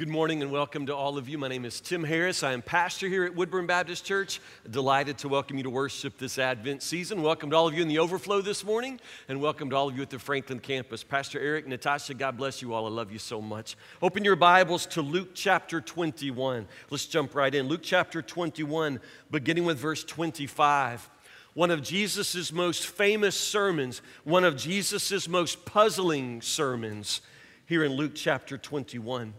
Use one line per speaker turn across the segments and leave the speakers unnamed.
Good morning and welcome to all of you. My name is Tim Harris. I am pastor here at Woodburn Baptist Church. Delighted to welcome you to worship this Advent season. Welcome to all of you in the overflow this morning, and welcome to all of you at the Franklin campus. Pastor Eric, Natasha, God bless you all. I love you so much. Open your Bibles to Luke chapter 21. Let's jump right in. Luke chapter 21, beginning with verse 25 one of Jesus' most famous sermons, one of Jesus' most puzzling sermons, here in Luke chapter 21.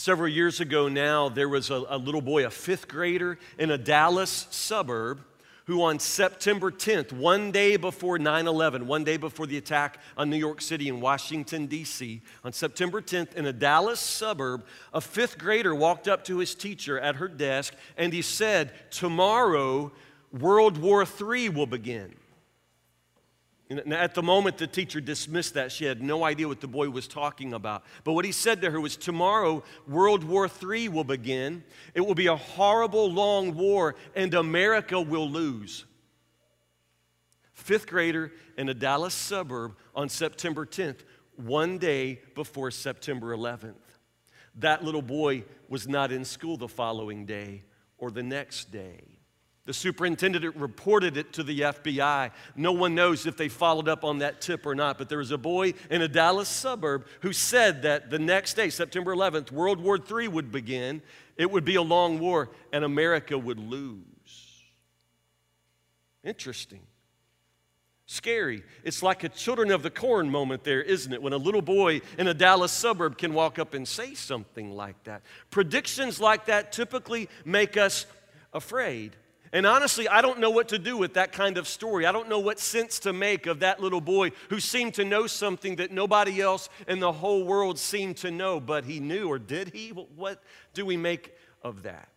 Several years ago now, there was a, a, little boy, a fifth grader in a Dallas suburb, who on September 10th, one day before 9 11, one day before the attack on New York City and Washington, D.C., on September 10th, in a Dallas suburb, a fifth grader walked up to his teacher at her desk and he said, Tomorrow, World War III will begin. And at the moment the teacher dismissed that, she had no idea what the boy was talking about. But what he said to her was, Tomorrow, World War III will begin. It will be a horrible, long war, and America will lose. Fifth grader in a Dallas suburb on September 10th, one day before September 11th. That little boy was not in school the following day or the next day. The superintendent reported it to the FBI. No one knows if they followed up on that tip or not, but there was a boy in a Dallas suburb who said that the next day, September 11th, World War III would begin. It would be a long war, and America would lose. Interesting. Scary. It's like a children of the corn moment there, isn't it? When a little boy in a Dallas suburb can walk up and say something like that. Predictions like that typically make us afraid. And honestly, I don't know what to do with that kind of story. I don't know what sense to make of that little boy who seemed to know something that nobody else in the whole world seemed to know, but he knew, or did he? What do we make of that?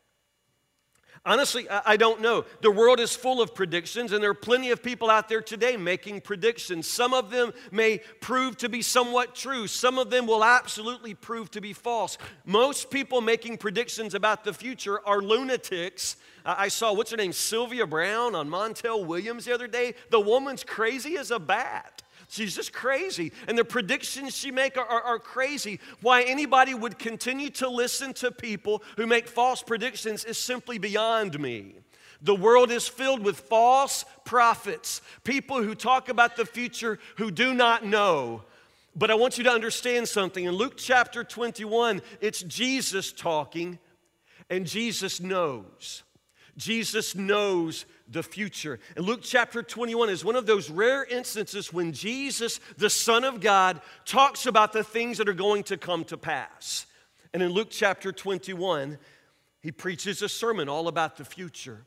Honestly, I don't know. The world is full of predictions, and there are plenty of people out there today making predictions. Some of them may prove to be somewhat true, some of them will absolutely prove to be false. Most people making predictions about the future are lunatics. I saw, what's her name, Sylvia Browne on Montel Williams the other day. The woman's crazy as a bat. She's just crazy. And the predictions she makes are, are, are, crazy. Why anybody would continue to listen to people who make false predictions is simply beyond me. The world is filled with false prophets, people who talk about the future who do not know. But I want you to understand something. In Luke chapter 21, it's Jesus talking, and Jesus knows. Jesus knows the future. And Luke chapter 21 is one of those rare instances when Jesus, the Son of God, talks about the things that are going to come to pass. And in Luke chapter 21, he preaches a sermon all about the future.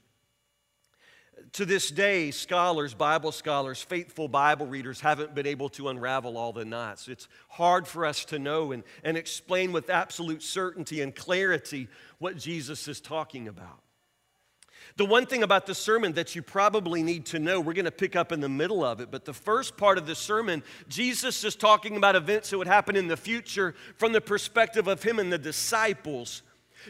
To this day, scholars, Bible scholars, faithful Bible readers haven't been able to unravel all the knots. It's hard for us to know and, and explain with absolute certainty and clarity what Jesus is talking about. The one thing about the sermon that you probably need to know, we're going to pick up in the middle of it, but the first part of the sermon, Jesus is talking about events that would happen in the future from the perspective of him and the disciples.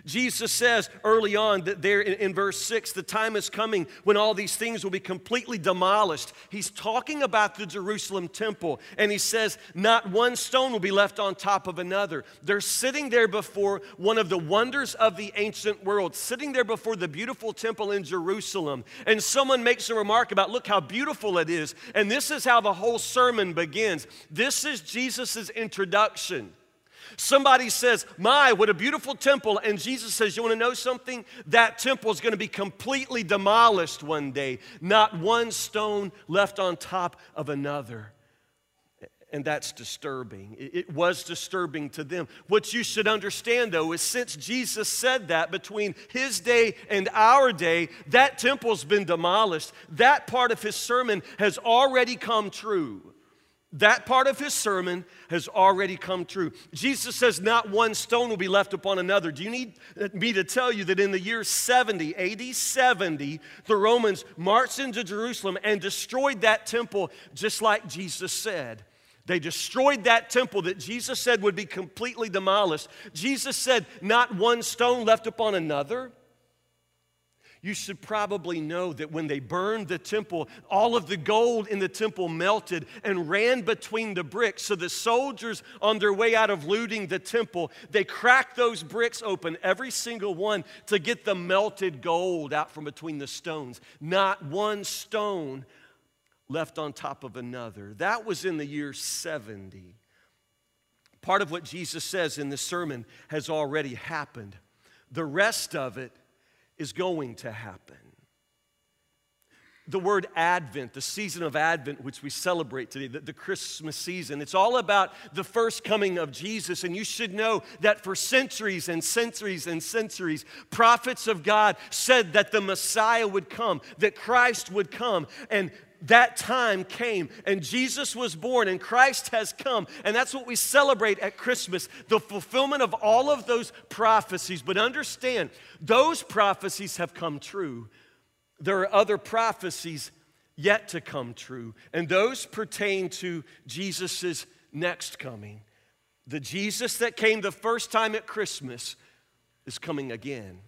Jesus says early on that there in, in, verse 6, the time is coming when all these things will be completely demolished. He's talking about the Jerusalem temple, and he says, Not one stone will be left on top of another. They're sitting there before one of the wonders of the ancient world, sitting there before the beautiful temple in Jerusalem. And someone makes a remark about, Look how beautiful it is. And this is how the whole sermon begins. This is Jesus' introduction. Somebody says, My, what a beautiful temple. And Jesus says, You want to know something? That temple is going to be completely demolished one day, not one stone left on top of another. And that's disturbing. It was disturbing to them. What you should understand, though, is since Jesus said that between his day and our day, that temple's been demolished. That part of his sermon has already come true. That part of his sermon has already come true. Jesus says, Not one stone will be left upon another. Do you need me to tell you that in the year 70, AD 70, the Romans marched into Jerusalem and destroyed that temple just like Jesus said? They destroyed that temple that Jesus said would be completely demolished. Jesus said, Not one stone left upon another. You should probably know that when they burned the temple, all of the gold in the temple melted and ran between the bricks. So the soldiers, on their way out of looting the temple, they cracked those bricks open, every single one, to get the melted gold out from between the stones. Not one stone left on top of another. That was in the year 70. Part of what Jesus says in the sermon has already happened. The rest of it is going to happen. The word Advent, the season of Advent, which we celebrate today, the, the, Christmas season, it's all about the first coming of Jesus. And you should know that for centuries and centuries and centuries, prophets of God said that the Messiah would come, that Christ would come. And that time came and Jesus was born and Christ has come. And that's what we celebrate at Christmas the fulfillment of all of those prophecies. But understand, those prophecies have come true. There are other prophecies yet to come true, and those pertain to Jesus' next coming. The Jesus that came the first time at Christmas is coming again.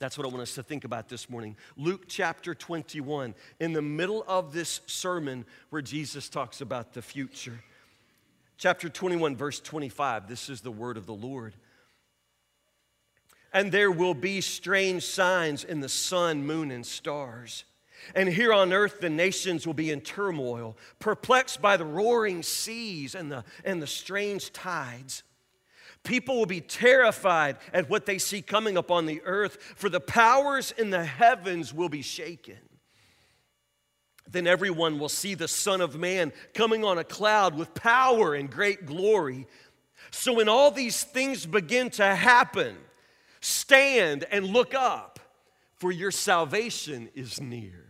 That's what I want us to think about this morning. Luke chapter 21, in the middle of this sermon where Jesus talks about the future. Chapter 21, verse 25, this is the word of the Lord. And there will be strange signs in the sun, moon, and stars. And here on earth, the nations will be in turmoil, perplexed by the roaring seas and the, and the strange tides. People will be terrified at what they see coming upon the earth, for the powers in the heavens will be shaken. Then everyone will see the Son of Man coming on a cloud with power and great glory. So when all these things begin to happen, stand and look up, for your salvation is near.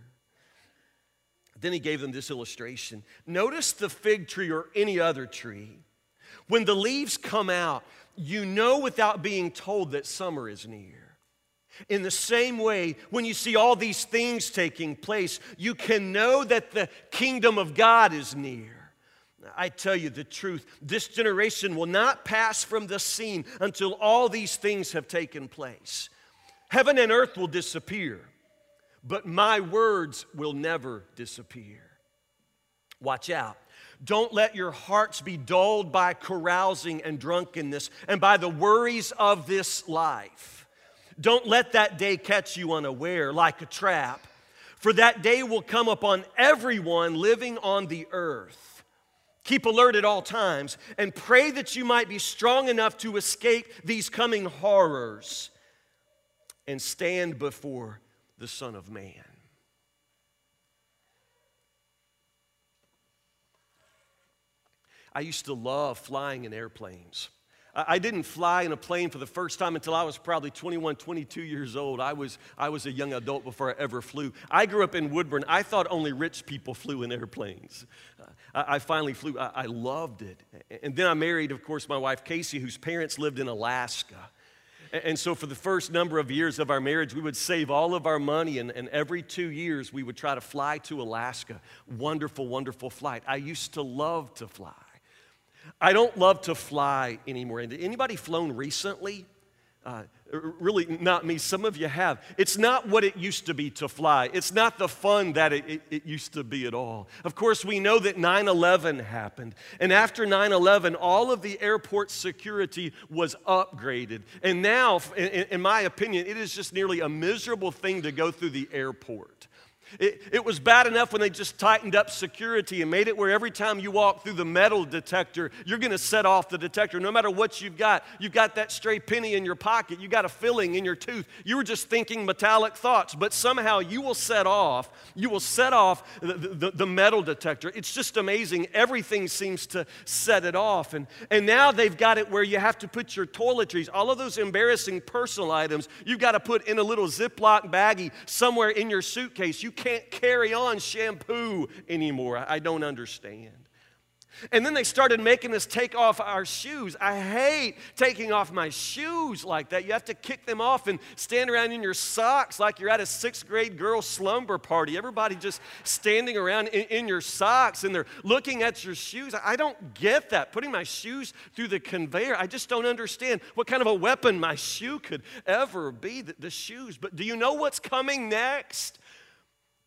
Then he gave them this illustration. Notice the fig tree or any other tree. When the leaves come out, you know without being told that summer is near. In the same way, when you see all these things taking place, you can know that the kingdom of God is near. I tell you the truth, this generation will not pass from the scene until all these things have taken place. Heaven and earth will disappear, but my words will never disappear. Watch out. Don't let your hearts be dulled by carousing and drunkenness and by the worries of this life. Don't let that day catch you unaware like a trap, for that day will come upon everyone living on the earth. Keep alert at all times and pray that you might be strong enough to escape these coming horrors and stand before the Son of Man. I used to love flying in airplanes. I didn't fly in a plane for the first time until I was probably 21, 22 years old. I was, I was a young adult before I ever flew. I grew up in Woodburn. I thought only rich people flew in airplanes. Uh, I, I finally flew. I, I loved it. And then I married, of course, my wife, Casey, whose parents lived in Alaska. And so, for the first number of years of our marriage, we would save all of our money, and, and, every two years, we would try to fly to Alaska. Wonderful, wonderful flight. I used to love to fly. I don't love to fly anymore. Anybody flown recently? Uh, really, not me. Some of you have. It's not what it used to be to fly. It's not the fun that it, it, it used to be at all. Of course, we know that 9 11 happened. And after 9 11, all of the airport security was upgraded. And now, in, in my opinion, it is just nearly a miserable thing to go through the airport. It, it, was bad enough when they just tightened up security and made it where every time you walk through the metal detector, you're going to set off the detector. No matter what you've got, you've got that stray penny in your pocket, you got a filling in your tooth. You were just thinking metallic thoughts, but somehow you will set off, you will set off the, the, the metal detector. It's just amazing. Everything seems to set it off. And, and now they've got it where you have to put your toiletries, all of those embarrassing personal items, you've got to put in a little Ziploc baggie somewhere in your suitcase. You can't carry on shampoo anymore. I don't understand. And then they started making us take off our shoes. I hate taking off my shoes like that. You have to kick them off and stand around in your socks like you're at a sixth grade girl slumber party. Everybody just standing around in, in your socks and they're looking at your shoes. I don't get that. Putting my shoes through the conveyor, I just don't understand what kind of a weapon my shoe could ever be, the, the shoes. But do you know what's coming next?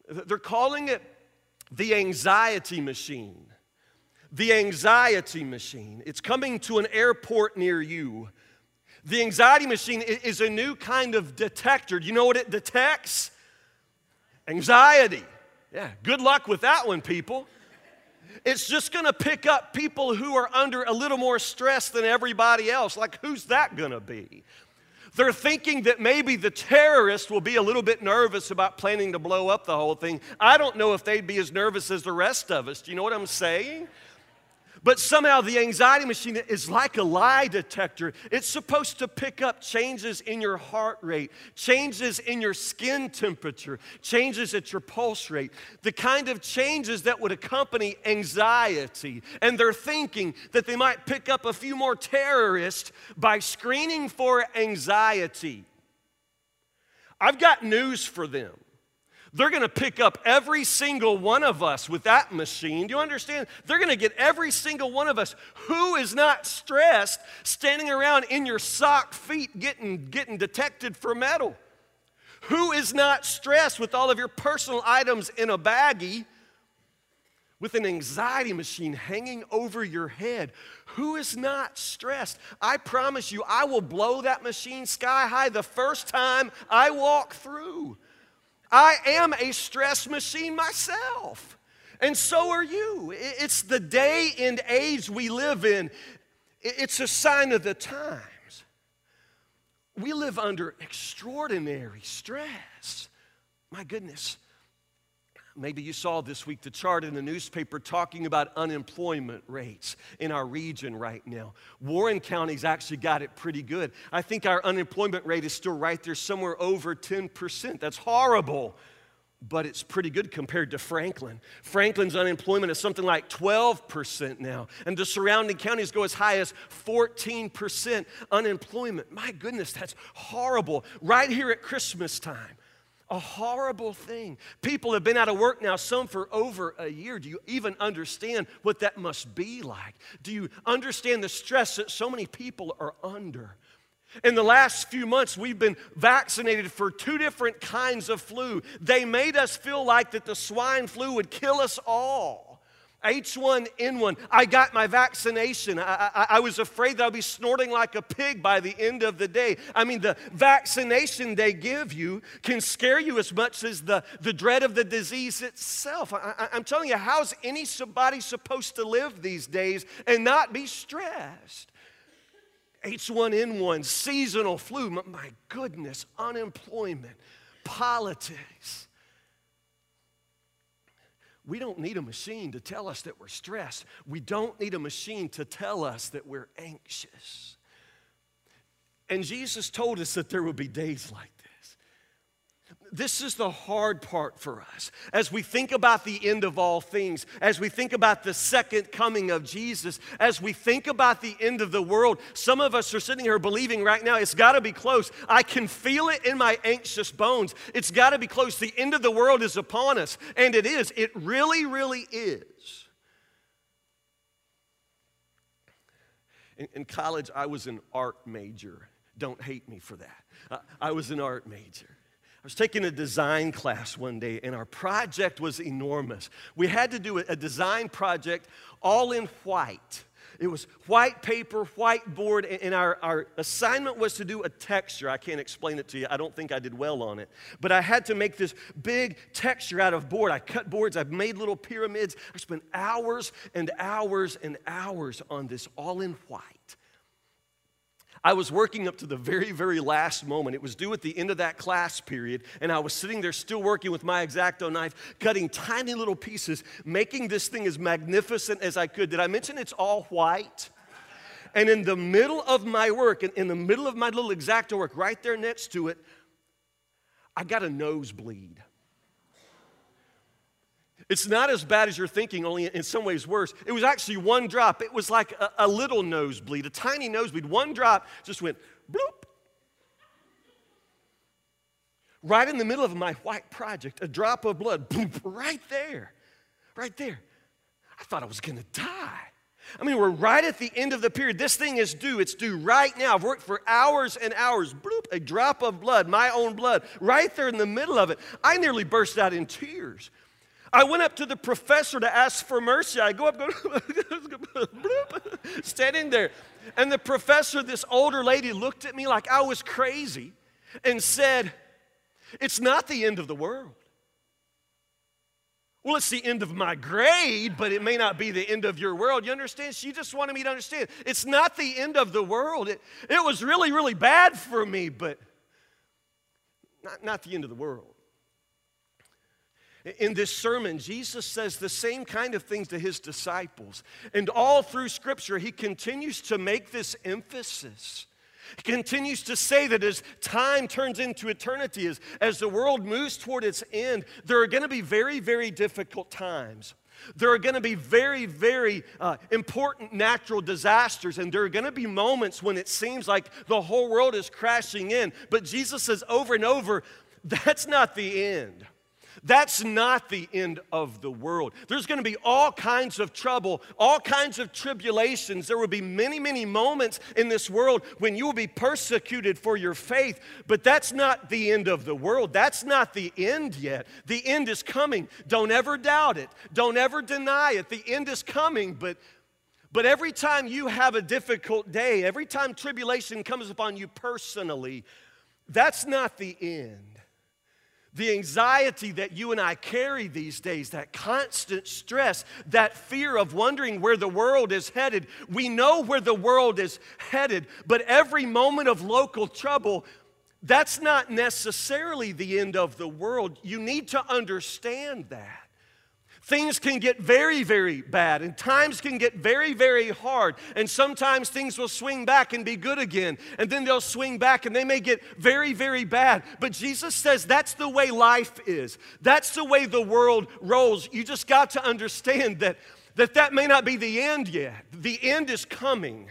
They're calling it the anxiety machine the anxiety machine. It's coming to an airport near you. The anxiety machine is a new kind of detector. Do you know what it detects? Anxiety. Yeah, good luck with that one, people. It's just gonna pick up people who are under a little more stress than everybody else. Like, who's that gonna be? They're thinking that maybe the terrorists will be a little bit nervous about planning to blow up the whole thing. I don't know if they'd be as nervous as the rest of us. Do you know what I'm saying? But somehow the anxiety machine is like a lie detector. It's supposed to pick up changes in your heart rate, changes in your skin temperature, changes at your pulse rate, the kind of changes that would accompany anxiety. And they're thinking that they might pick up a few more terrorists by screening for anxiety. I've got news for them. They're going to pick up every single one of us with that machine. Do you understand? They're going to get every single one of us who is not stressed standing around in your sock feet getting, getting detected for metal. Who is not stressed with all of your personal items in a baggie with an anxiety machine hanging over your head? Who is not stressed? I promise you, I will blow that machine sky high the first time I walk through. I am a stress machine myself. And so are you. It's the day and age we live in, it's a sign of the times. We live under extraordinary stress. My goodness. Maybe you saw this week the chart in the newspaper talking about unemployment rates in our region right now. Warren County's actually got it pretty good. I think our unemployment rate is still right there, somewhere over 10%. That's horrible, but it's pretty good compared to Franklin. Franklin's unemployment is something like 12% now, and the surrounding counties go as high as 14% unemployment. My goodness, that's horrible. Right here at Christmas time a horrible thing. People have been out of work now, some for over a year. Do you even understand what that must be like? Do you understand the stress that so many people are under? In the last few months, we've been vaccinated for two different kinds of flu. They made us feel like that the swine flu would kill us all. H1N1. I got my vaccination. I, I, I, was afraid that I'd be snorting like a pig by the end of the day. I mean, the vaccination they give you can scare you as much as the, the dread of the disease itself. I, I'm telling you, how's anybody supposed to live these days and not be stressed? H1N1, seasonal flu, my goodness, unemployment, politics. We don't need a machine to tell us that we're stressed. We don't need a machine to tell us that we're anxious. And Jesus told us that there would be days like this is the hard part for us. As we think about the end of all things, as we think about the second coming of Jesus, as we think about the end of the world, some of us are sitting here believing right now it's got to be close. I can feel it in my anxious bones. It's got to be close. The end of the world is upon us. And it is. It really, really is. In, in college, I was an art major. Don't hate me for that. Uh, I was an art major. I was taking a design class one day, and our project was enormous. We had to do a design project all in white. It was white paper, white board, and our, our assignment was to do a texture. I can't explain it to you. I don't think I did well on it. But I had to make this big texture out of board. I cut boards, I made little pyramids. I spent hours and hours and hours on this all in white. I was working up to the very, very last moment. It was due at the end of that class period, and I was sitting there still working with my X-Acto knife, cutting tiny little pieces, making this thing as magnificent as I could. Did I mention it's all white? And in the middle of my work, in the middle of my little X-Acto work, right there next to it, I got a nosebleed. It's not as bad as you're thinking, only in some ways worse. It was actually one drop. It was like a, a little nosebleed, a tiny nosebleed. One drop just went bloop. Right in the middle of my white project, a drop of blood, boom, right there, right there. I thought I was gonna die. I mean, we're right at the end of the period. This thing is due. It's due right now. I've worked for hours and hours. Bloop, a drop of blood, my own blood, right there in the middle of it. I nearly burst out in tears. I went up to the professor to ask for mercy. I go up, go, standing there. And the professor, this older lady, looked at me like I was crazy and said, It's not the end of the world. Well, it's the end of my grade, but it may not be the end of your world. You understand? She just wanted me to understand it's not the end of the world. It, it was really, really bad for me, but not, not the end of the world. In this sermon, Jesus says the same kind of things to his disciples. And all through Scripture, he continues to make this emphasis. He continues to say that as time turns into eternity, as, as the world moves toward its end, there are going to be very, very difficult times. There are going to be very, very uh, important natural disasters, and there are going to be moments when it seems like the whole world is crashing in. But Jesus says over and over, that's not the end. That's not the end of the world. There's going to be all kinds of trouble, all kinds of tribulations. There will be many, many moments in this world when you will be persecuted for your faith, but that's not the end of the world. That's not the end yet. The end is coming. Don't ever doubt it, don't ever deny it. The end is coming, but but every time you have a difficult day, every time tribulation comes upon you personally, that's not the end the anxiety that you and I carry these days, that constant stress, that fear of wondering where the world is headed. We know where the world is headed, but every moment of local trouble, that's not necessarily the end of the world. You need to understand that. Things can get very, very bad, and times can get very, very hard. And sometimes things will swing back and be good again, and then they'll swing back and they may get very, very bad. But Jesus says that's the way life is, that's the way the world rolls. You just got to understand that that, that may not be the end yet, the end is coming.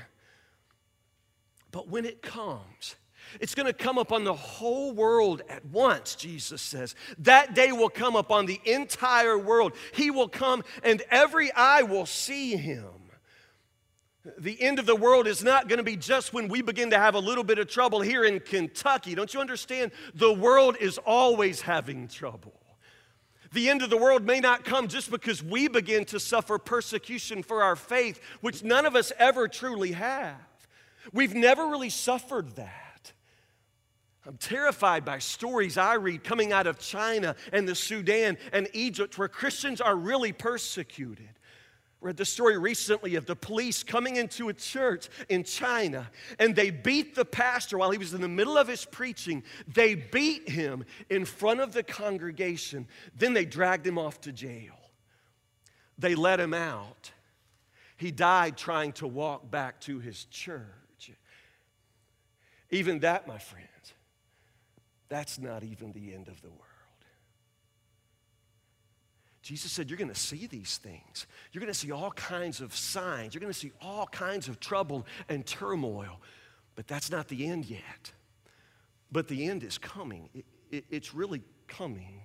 But when it comes, it's going to come upon the whole world at once, Jesus says. That day will come upon the entire world. He will come and every eye will see him. The end of the world is not going to be just when we begin to have a little bit of trouble here in Kentucky. Don't you understand? The world is always having trouble. The end of the world may not come just because we begin to suffer persecution for our faith, which none of us ever truly have. We've never really suffered that. I'm terrified by stories I read coming out of China and the Sudan and Egypt where Christians are really persecuted. I read the story recently of the police coming into a church in China and they beat the pastor while he was in the middle of his preaching. They beat him in front of the congregation. Then they dragged him off to jail. They let him out. He died trying to walk back to his church. Even that, my friend that's not even the end of the world. Jesus said, You're going to see these things. You're going to see all kinds of signs. You're going to see all kinds of trouble and turmoil. But that's not the end yet. But the end is coming. It, it, it's really coming.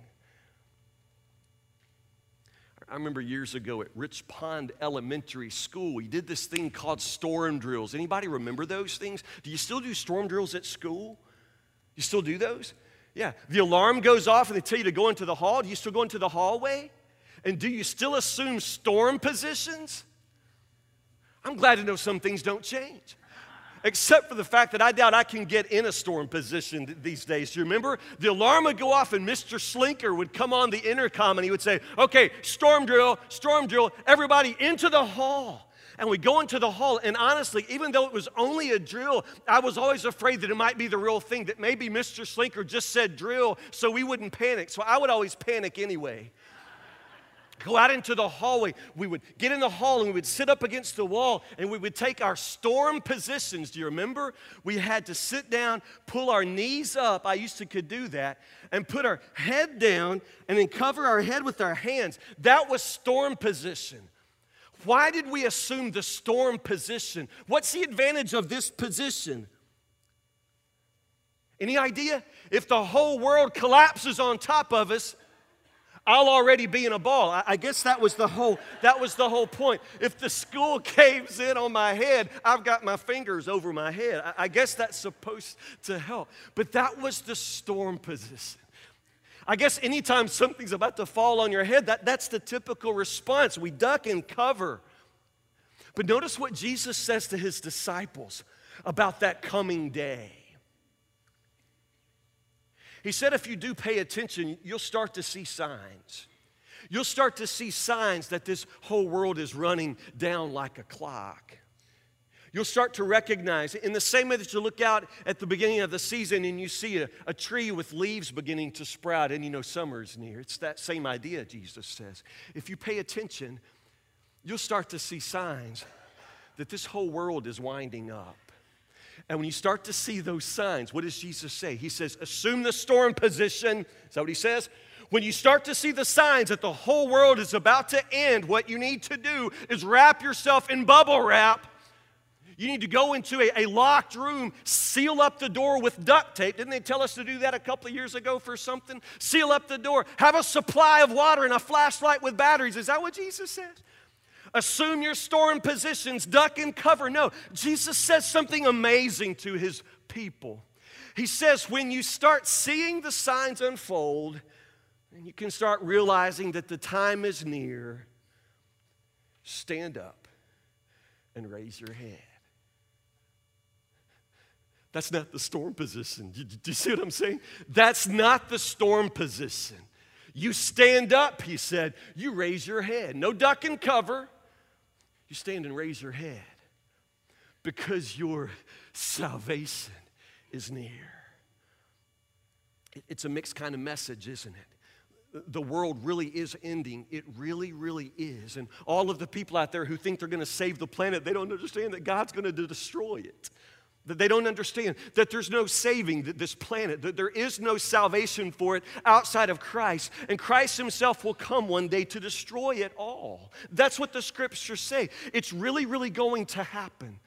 I remember years ago at Rich Pond Elementary School, we did this thing called storm drills. Anybody remember those things? Do you still do storm drills at school? You still do those? Yeah. The alarm goes off and they tell you to go into the hall. Do you still go into the hallway? And do you still assume storm positions? I'm glad to know some things don't change. Except for the fact that I doubt I can get in a storm position these days. Do you remember? The alarm would go off and Mr. Slinker would come on the intercom and he would say, Okay, storm drill, storm drill, everybody into the hall and we go into the hall. And honestly, even though it was only a drill, I was always afraid that it might be the real thing, that maybe Mr. Slinker just said drill so we wouldn't panic. So I would always panic anyway. go out into the hallway. We would get in the hall and we would sit up against the wall and we would take our storm positions. Do you remember? We had to sit down, pull our knees up. I used to could do that and put our head down and then cover our head with our hands. That was storm position. Why did we assume the storm position? What's the advantage of this position? Any idea? If the whole world collapses on top of us, I'll already be in a ball. I, guess that was the whole that was the whole point. If the school caves in on my head, I've got my fingers over my head. I guess that's supposed to help. But that was the storm position. I guess anytime something's about to fall on your head, that, that's the typical response. We duck and cover. But notice what Jesus says to his disciples about that coming day. He said, if you do pay attention, you'll start to see signs. You'll start to see signs that this whole world is running down like a clock. You'll start to recognize, in the same way that you look out at the beginning of the season and you see a, a tree with leaves beginning to sprout and you know summer is near. It's that same idea, Jesus says. If you pay attention, you'll start to see signs that this whole world is winding up. And when you start to see those signs, what does Jesus say? He says, assume the storm position. Is that what he says? When you start to see the signs that the whole world is about to end, what you need to do is wrap yourself in bubble wrap. You need to go into a, a, locked room, seal up the door with duct tape. Didn't they tell us to do that a couple of years ago for something? Seal up the door, have a supply of water and a flashlight with batteries. Is that what Jesus says? assume your storm positions, duck and cover. No, Jesus says something amazing to his people. He says, when you start seeing the signs unfold, and you can start realizing that the time is near, stand up and raise your head. That's not the storm position. Do you see what I'm saying? That's not the storm position. You stand up, he said. You raise your head. No duck and cover you stand and raise your head because your salvation is near. It's a mixed kind of message, isn't it? The world really is ending. It really, really is. And all of the people out there who think they're going to save the planet, they don't understand that God's going to destroy it that they don't understand that there's no saving this planet, that there is no salvation for it outside of Christ. And Christ Himself will come one day to destroy it all. That's what the scriptures say. It's really, really going to happen.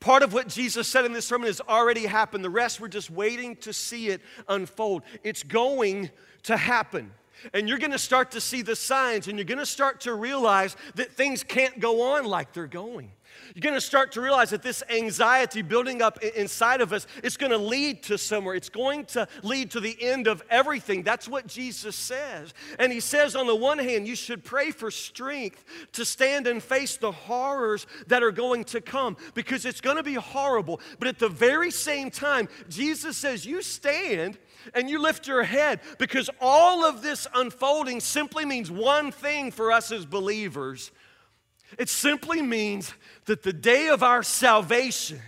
Part of what Jesus said in this sermon has already happened. The rest, we're just waiting to see it unfold. It's going to happen. And you're going to start to see the signs, and you're going to start to realize that things can't go on like they're going. You're going to start to realize that this anxiety building up inside of us is going to lead to somewhere. It's going to lead to the end of everything. That's what Jesus says. And he says, on the one hand, you should pray for strength to stand and face the horrors that are going to come because it's going to be horrible. But at the very same time, Jesus says, you stand and you lift your head because all of this unfolding simply means one thing for us as believers it simply means that the day of our salvation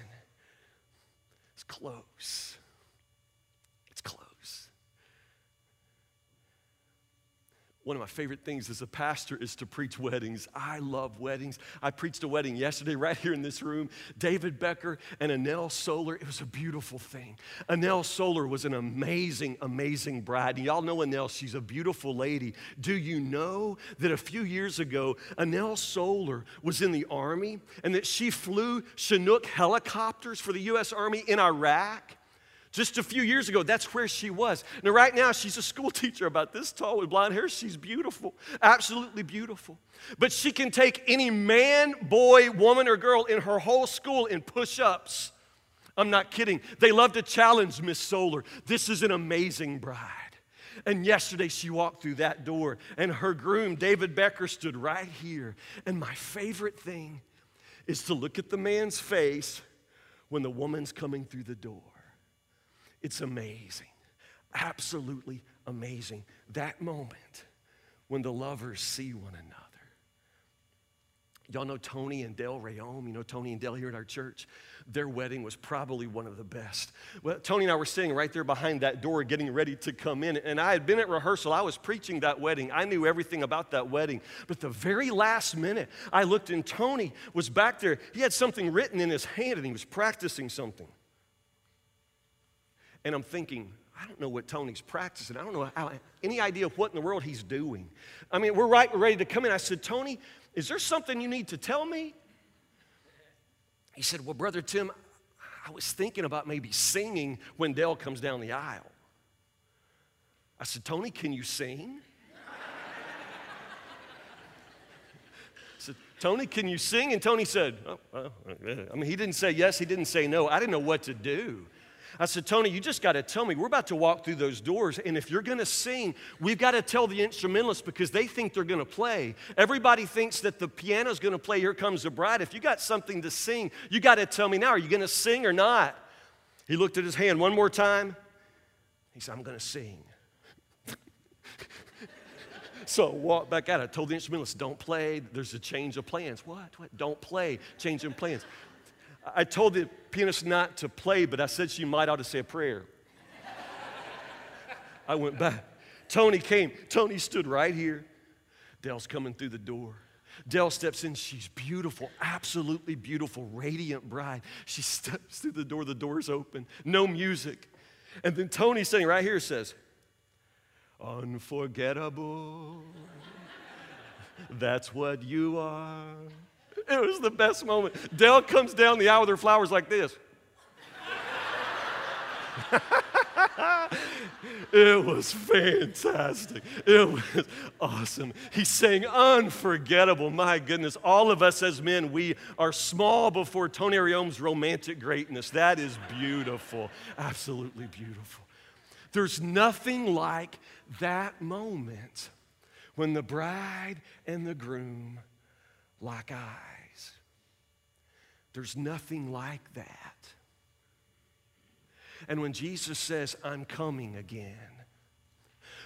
is close. One of my favorite things as a pastor is to preach weddings. I love weddings. I preached a wedding yesterday right here in this room. David Becker and Anel Solar. It was a beautiful thing. Anel Solar was an amazing, amazing bride. And y'all know Anel, she's a beautiful lady. Do you know that a few years ago, Anel Solar was in the Army and that she flew Chinook helicopters for the U.S. Army in Iraq? Just a few years ago, that's where she was. Now, right now, she's a school teacher about this tall with blonde hair. She's beautiful, absolutely beautiful. But she can take any man, boy, woman, or girl in her whole school in push ups. I'm not kidding. They love to challenge Miss Solar. This is an amazing bride. And yesterday she walked through that door, and her groom, David Becker, stood right here. And my favorite thing is to look at the man's face when the woman's coming through the door. It's amazing, absolutely amazing. That moment when the lovers see one another. Y'all know Tony and Del Rayom. You know Tony and Del here at our church. Their wedding was probably one of the best. Well, Tony and I were sitting right there behind that door getting ready to come in. And I had been at rehearsal. I was preaching that wedding. I knew everything about that wedding. But the very last minute, I looked and Tony was back there. He had something written in his hand and he was practicing something. And I'm thinking, I don't know what Tony's practicing. I don't know how, any idea of what in the world he's doing. I mean, we're right, we're ready to come in. I said, Tony, is there something you need to tell me? He said, Well, Brother Tim, I was thinking about maybe singing when Dell comes down the aisle. I said, Tony, can you sing? I said, Tony, can you sing? And Tony said, oh, well, I mean, he didn't say yes, he didn't say no. I didn't know what to do. I said, Tony, you just got to tell me. We're about to walk through those doors, and if you're going to sing, we've got to tell the instrumentalists because they think they're going to play. Everybody thinks that the piano's going to play Here Comes the Bride. If you got something to sing, you got to tell me now. Are you going to sing or not? He looked at his hand one more time. He said, I'm going to sing. so I walked back out. I told the instrumentalists, don't play. There's a change of plans. What? What? Don't play. Change of plans. I told the pianist not to play, but I said she might ought to say a prayer. I went back. Tony came. Tony stood right here. Dell's coming through the door. Dell steps in. She's beautiful, absolutely beautiful, radiant bride. She steps through the door. The door's open. No music. And then Tony sitting right here says, Unforgettable. That's what you are. It was the best moment. Dell comes down the aisle with her flowers like this. it was fantastic. It was awesome. He sang unforgettable. My goodness, all of us as men, we are small before Tony Rayom's romantic greatness. That is beautiful. Absolutely beautiful. There's nothing like that moment when the bride and the groom lock eyes. There's nothing like that. And when Jesus says, I'm coming again,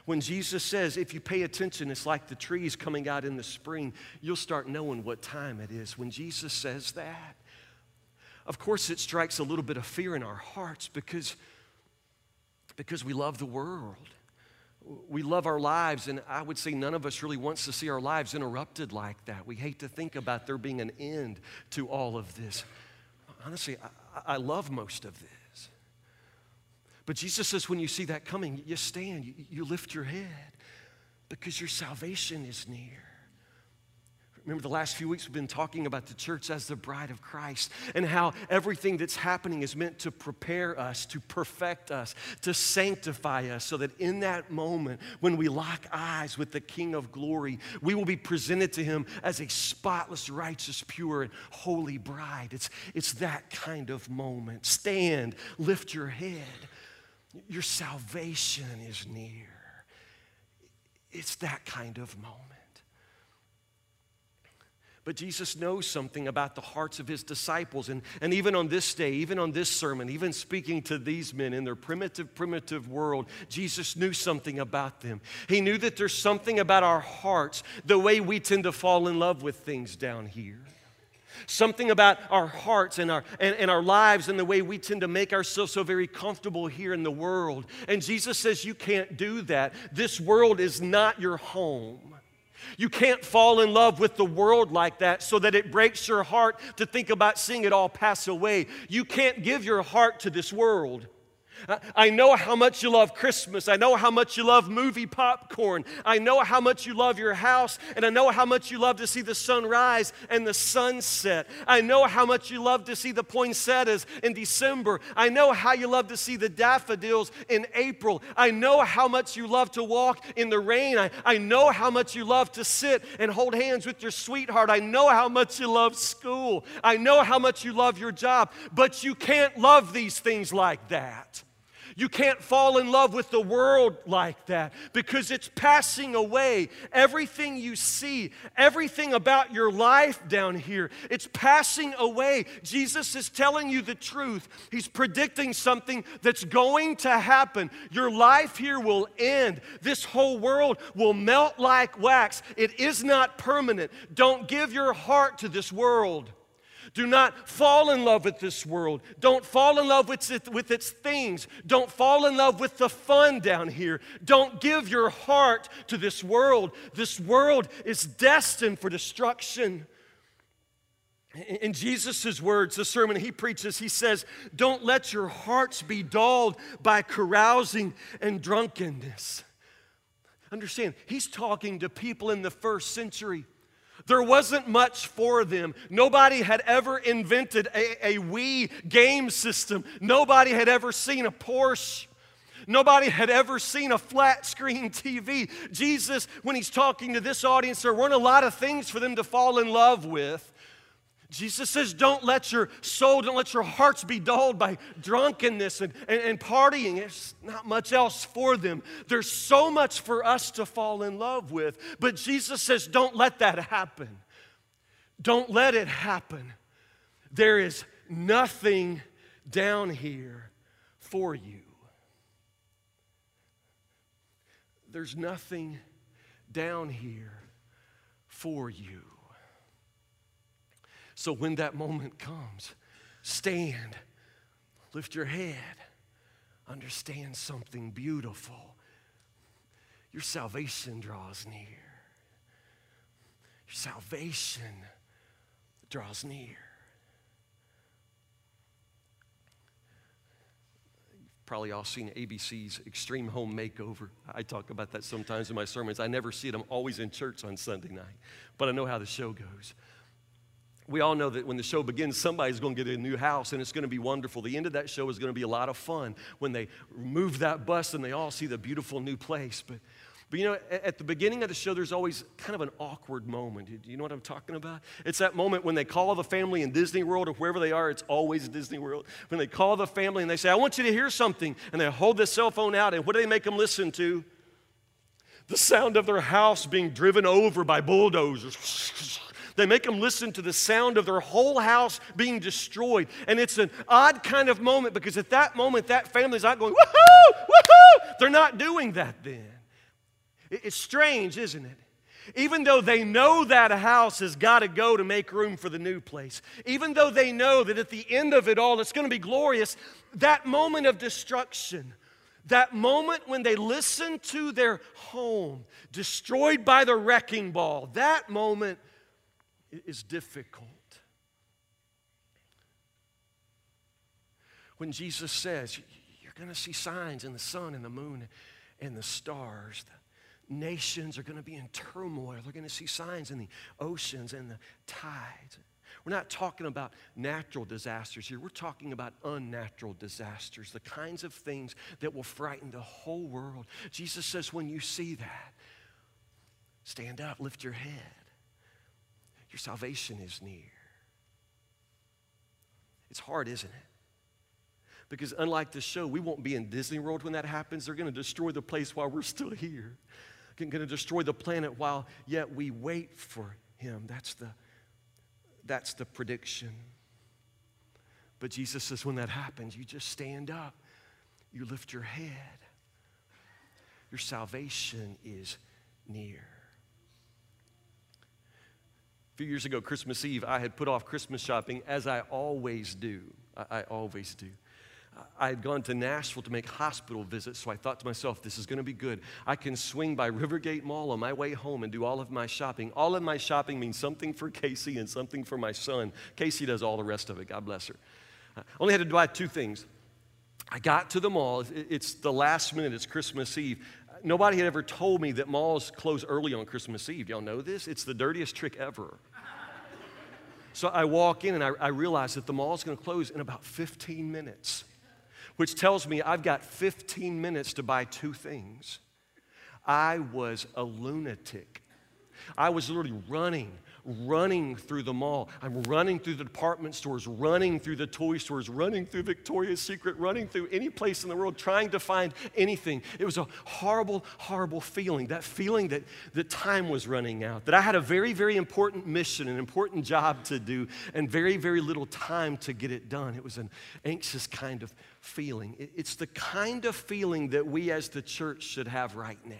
when Jesus says, if you pay attention, it's like the trees coming out in the spring, you'll start knowing what time it is. When Jesus says that, of course, it strikes a little bit of fear in our hearts because, because we love the world we love our lives, and I would say none of us really wants to see our lives interrupted like that. We hate to think about there being an end to all of this. Honestly, I, I love most of this. But Jesus says when you see that coming, you stand, you, you lift your head because your salvation is near. Remember, the last few weeks we've been talking about the church as the bride of Christ and how everything that's happening is meant to prepare us, to perfect us, to sanctify us, so that in that moment when we lock eyes with the King of glory, we will be presented to him as a spotless, righteous, pure, and holy bride. It's, it's that kind of moment. Stand, lift your head. Your salvation is near. It's that kind of moment. But Jesus knows something about the hearts of his disciples. And, and even on this day, even on this sermon, even speaking to these men in their primitive, primitive world, Jesus knew something about them. He knew that there's something about our hearts, the way we tend to fall in love with things down here. Something about our hearts and our, and, and our lives and the way we tend to make ourselves so very comfortable here in the world. And Jesus says, You can't do that. This world is not your home. You can't fall in love with the world like that so that it breaks your heart to think about seeing it all pass away. You can't give your heart to this world. I know how much you love Christmas. I know how much you love movie popcorn. I know how much you love your house. And I know how much you love to see the sunrise and the sunset. I know how much you love to see the poinsettias in December. I know how you love to see the daffodils in April. I know how much you love to walk in the rain. I, I know how much you love to sit and hold hands with your sweetheart. I know how much you love school. I know how much you love your job. But you can't love these things like that. You can't fall in love with the world like that because it's passing away. Everything you see, everything about your life down here, it's passing away. Jesus is telling you the truth. He's predicting something that's going to happen. Your life here will end. This whole world will melt like wax. It is not permanent. Don't give your heart to this world. Do not fall in love with this world. Don't fall in love with, it, with its things. Don't fall in love with the fun down here. Don't give your heart to this world. This world is destined for destruction. In Jesus' words, the sermon he preaches, he says, Don't let your hearts be dulled by carousing and drunkenness. Understand, he's talking to people in the first century there wasn't much for them. Nobody had ever invented a, a Wii game system. Nobody had ever seen a Porsche. Nobody had ever seen a flat screen TV. Jesus, when he's talking to this audience, there weren't a lot of things for them to fall in love with. Jesus says, don't let your soul, don't let your hearts be dulled by drunkenness and, and, and, partying. There's not much else for them. There's so much for us to fall in love with. But Jesus says, don't let that happen. Don't let it happen. There is nothing down here for you. There's nothing down here for you. So when that moment comes, stand, lift your head, understand something beautiful. Your salvation draws near. Your salvation draws near. You've probably all seen ABC's Extreme Home Makeover. I talk about that sometimes in my sermons. I never see it, I'm always in church on Sunday night, but I know how the show goes we all know that when the show begins, somebody's going to get a new house and it's going to be wonderful. The end of that show is going to be a lot of fun when they move that bus and they all see the beautiful new place. But, but you know, at the beginning of the show, there's always kind of an awkward moment. Do you know what I'm talking about? It's that moment when they call the family in Disney World or wherever they are, it's always Disney World. When they call the family and they say, I want you to hear something, and they hold the cell phone out, and what do they make them listen to? The sound of their house being driven over by bulldozers. They make them listen to the sound of their whole house being destroyed. And it's an odd kind of moment because at that moment, that family's not going, woohoo, woohoo. They're not doing that then. It's strange, isn't it? Even though they know that house has got to go to make room for the new place, even though they know that at the end of it all it's going to be glorious, that moment of destruction, that moment when they listen to their home destroyed by the wrecking ball, that moment is difficult. When Jesus says, You're going to see signs in the sun and the moon and the stars, the nations are going to be in turmoil. They're going to see signs in the oceans and the tides. We're not talking about natural disasters here. We're talking about unnatural disasters, the kinds of things that will frighten the whole world. Jesus says, when you see that, stand up, lift your head. Your salvation is near. It's hard, isn't it? Because unlike the show, we won't be in Disney World when that happens. They're going to destroy the place while we're still here. They're going to destroy the planet while yet we wait for him. That's the, that's the prediction. But Jesus says when that happens, you just stand up, you lift your head. Your salvation is near few years ago, Christmas Eve, I had put off Christmas shopping as I always do. I, I always do. I had gone to Nashville to make hospital visits, so I thought to myself, this is going to be good. I can swing by Rivergate Mall on my way home and do all of my shopping. All of my shopping means something for Casey and something for my son. Casey does all the rest of it, God bless her. I only had to buy two things. I got to the mall, it's the last minute, it's Christmas Eve nobody had ever told me that malls close early on Christmas Eve. Y'all know this? It's the dirtiest trick ever. So I walk in and I, I realize that the mall is gonna close in about 15 minutes, which tells me I've got 15 minutes to buy two things. I was a lunatic. I was literally running, running through the mall. I'm running through the department stores, running through the toy stores, running through Victoria's Secret, running through any place in the world, trying to find anything. It was a horrible, horrible feeling. That feeling that, that time was running out, that I had a very, very important mission, an important job to do, and very, very little time to get it done. It was an anxious kind of feeling. It's the kind of feeling that we as the church should have right now.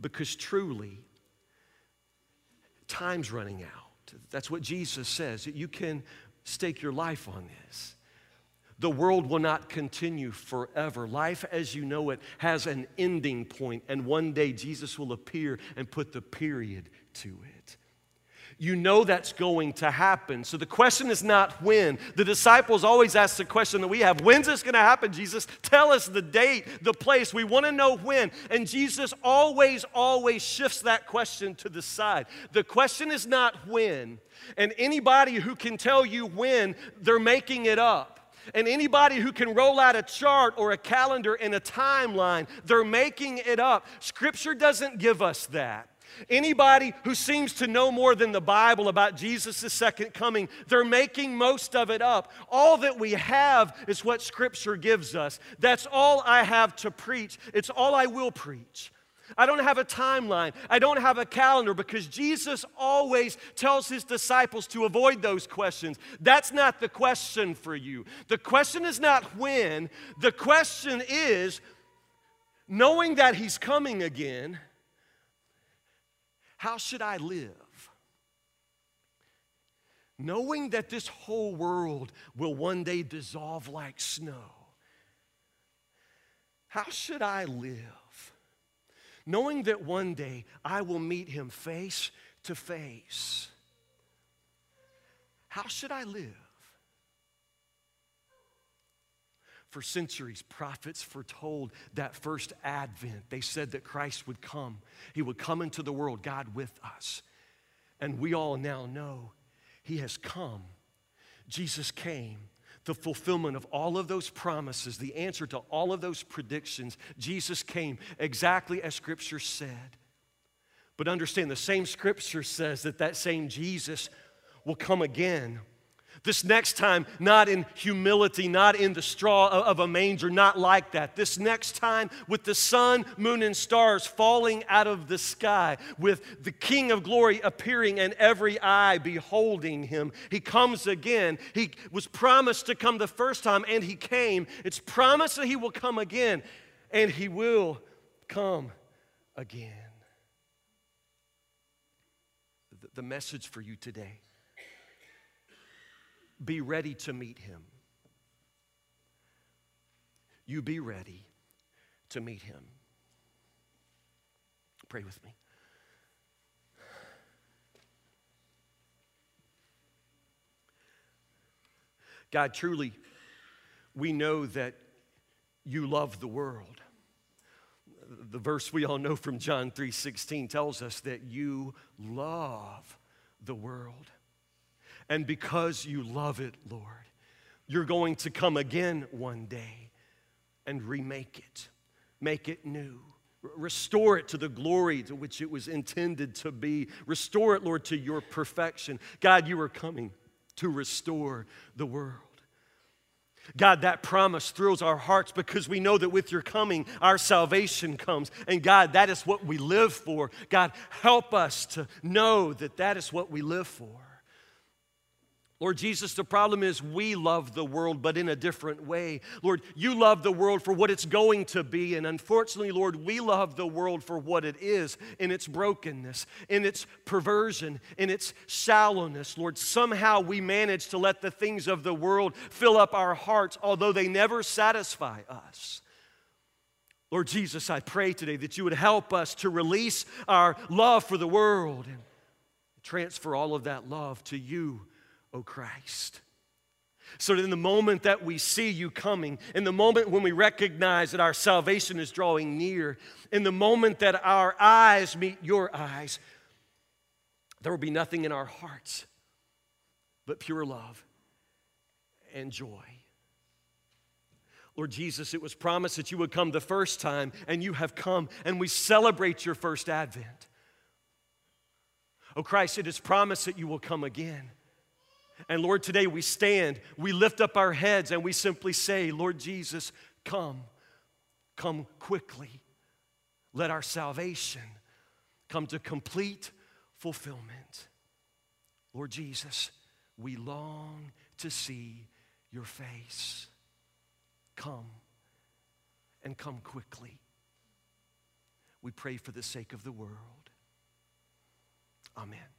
Because truly, time's running out. That's what Jesus says. You can stake your life on this. The world will not continue forever. Life as you know it has an ending point, and one day Jesus will appear and put the period to it. You know that's going to happen. So the question is not when. The disciples always ask the question that we have When's this going to happen, Jesus? Tell us the date, the place. We want to know when. And Jesus always, always shifts that question to the side. The question is not when. And anybody who can tell you when, they're making it up. And anybody who can roll out a chart or a calendar and a timeline, they're making it up. Scripture doesn't give us that. Anybody who seems to know more than the Bible about Jesus' second coming, they're making most of it up. All that we have is what Scripture gives us. That's all I have to preach. It's all I will preach. I don't have a timeline. I don't have a calendar because Jesus always tells his disciples to avoid those questions. That's not the question for you. The question is not when, the question is knowing that he's coming again how should I live? Knowing that this whole world will one day dissolve like snow. How should I live? Knowing that one day I will meet him face to face. How should I live? For centuries, prophets foretold that first advent. They said that Christ would come. He would come into the world, God with us. And we all now know He has come. Jesus came. The fulfillment of all of those promises, the answer to all of those predictions, Jesus came exactly as Scripture said. But understand, the same Scripture says that that same Jesus will come again this next time, not in humility, not in the straw of a manger, not like that. This next time, with the sun, moon, and stars falling out of the sky, with the King of glory appearing and every eye beholding him. He comes again. He was promised to come the first time, and he came. It's promised that he will come again, and he will come again. The message for you today be ready to meet him. You be ready to meet him. Pray with me. God, truly, we know that you love the world. The verse we all know from John 3:16 tells us that you love the world. And because you love it, Lord, you're going to come again one day and remake it, make it new. Restore it to the glory to which it was intended to be. Restore it, Lord, to your perfection. God, you are coming to restore the world. God, that promise thrills our hearts because we know that with your coming, our salvation comes. And God, that is what we live for. God, help us to know that that is what we live for. Lord Jesus, the problem is we love the world, but in a different way. Lord, you love the world for what it's going to be. And unfortunately, Lord, we love the world for what it is in its brokenness, in its perversion, in its shallowness. Lord, somehow we manage to let the things of the world fill up our hearts, although they never satisfy us. Lord Jesus, I pray today that you would help us to release our love for the world and transfer all of that love to you O Christ. So in the moment that we see you coming, in the moment when we recognize that our salvation is drawing near, in the moment that our eyes meet your eyes, there will be nothing in our hearts but pure love and joy. Lord Jesus, it was promised that you would come the first time, and you have come, and we celebrate your first advent. Oh Christ, it is promised that you will come again. And Lord, today we stand, we lift up our heads, and we simply say, Lord Jesus, come, come quickly. Let our salvation come to complete fulfillment. Lord Jesus, we long to see your face. Come and come quickly. We pray for the sake of the world. Amen.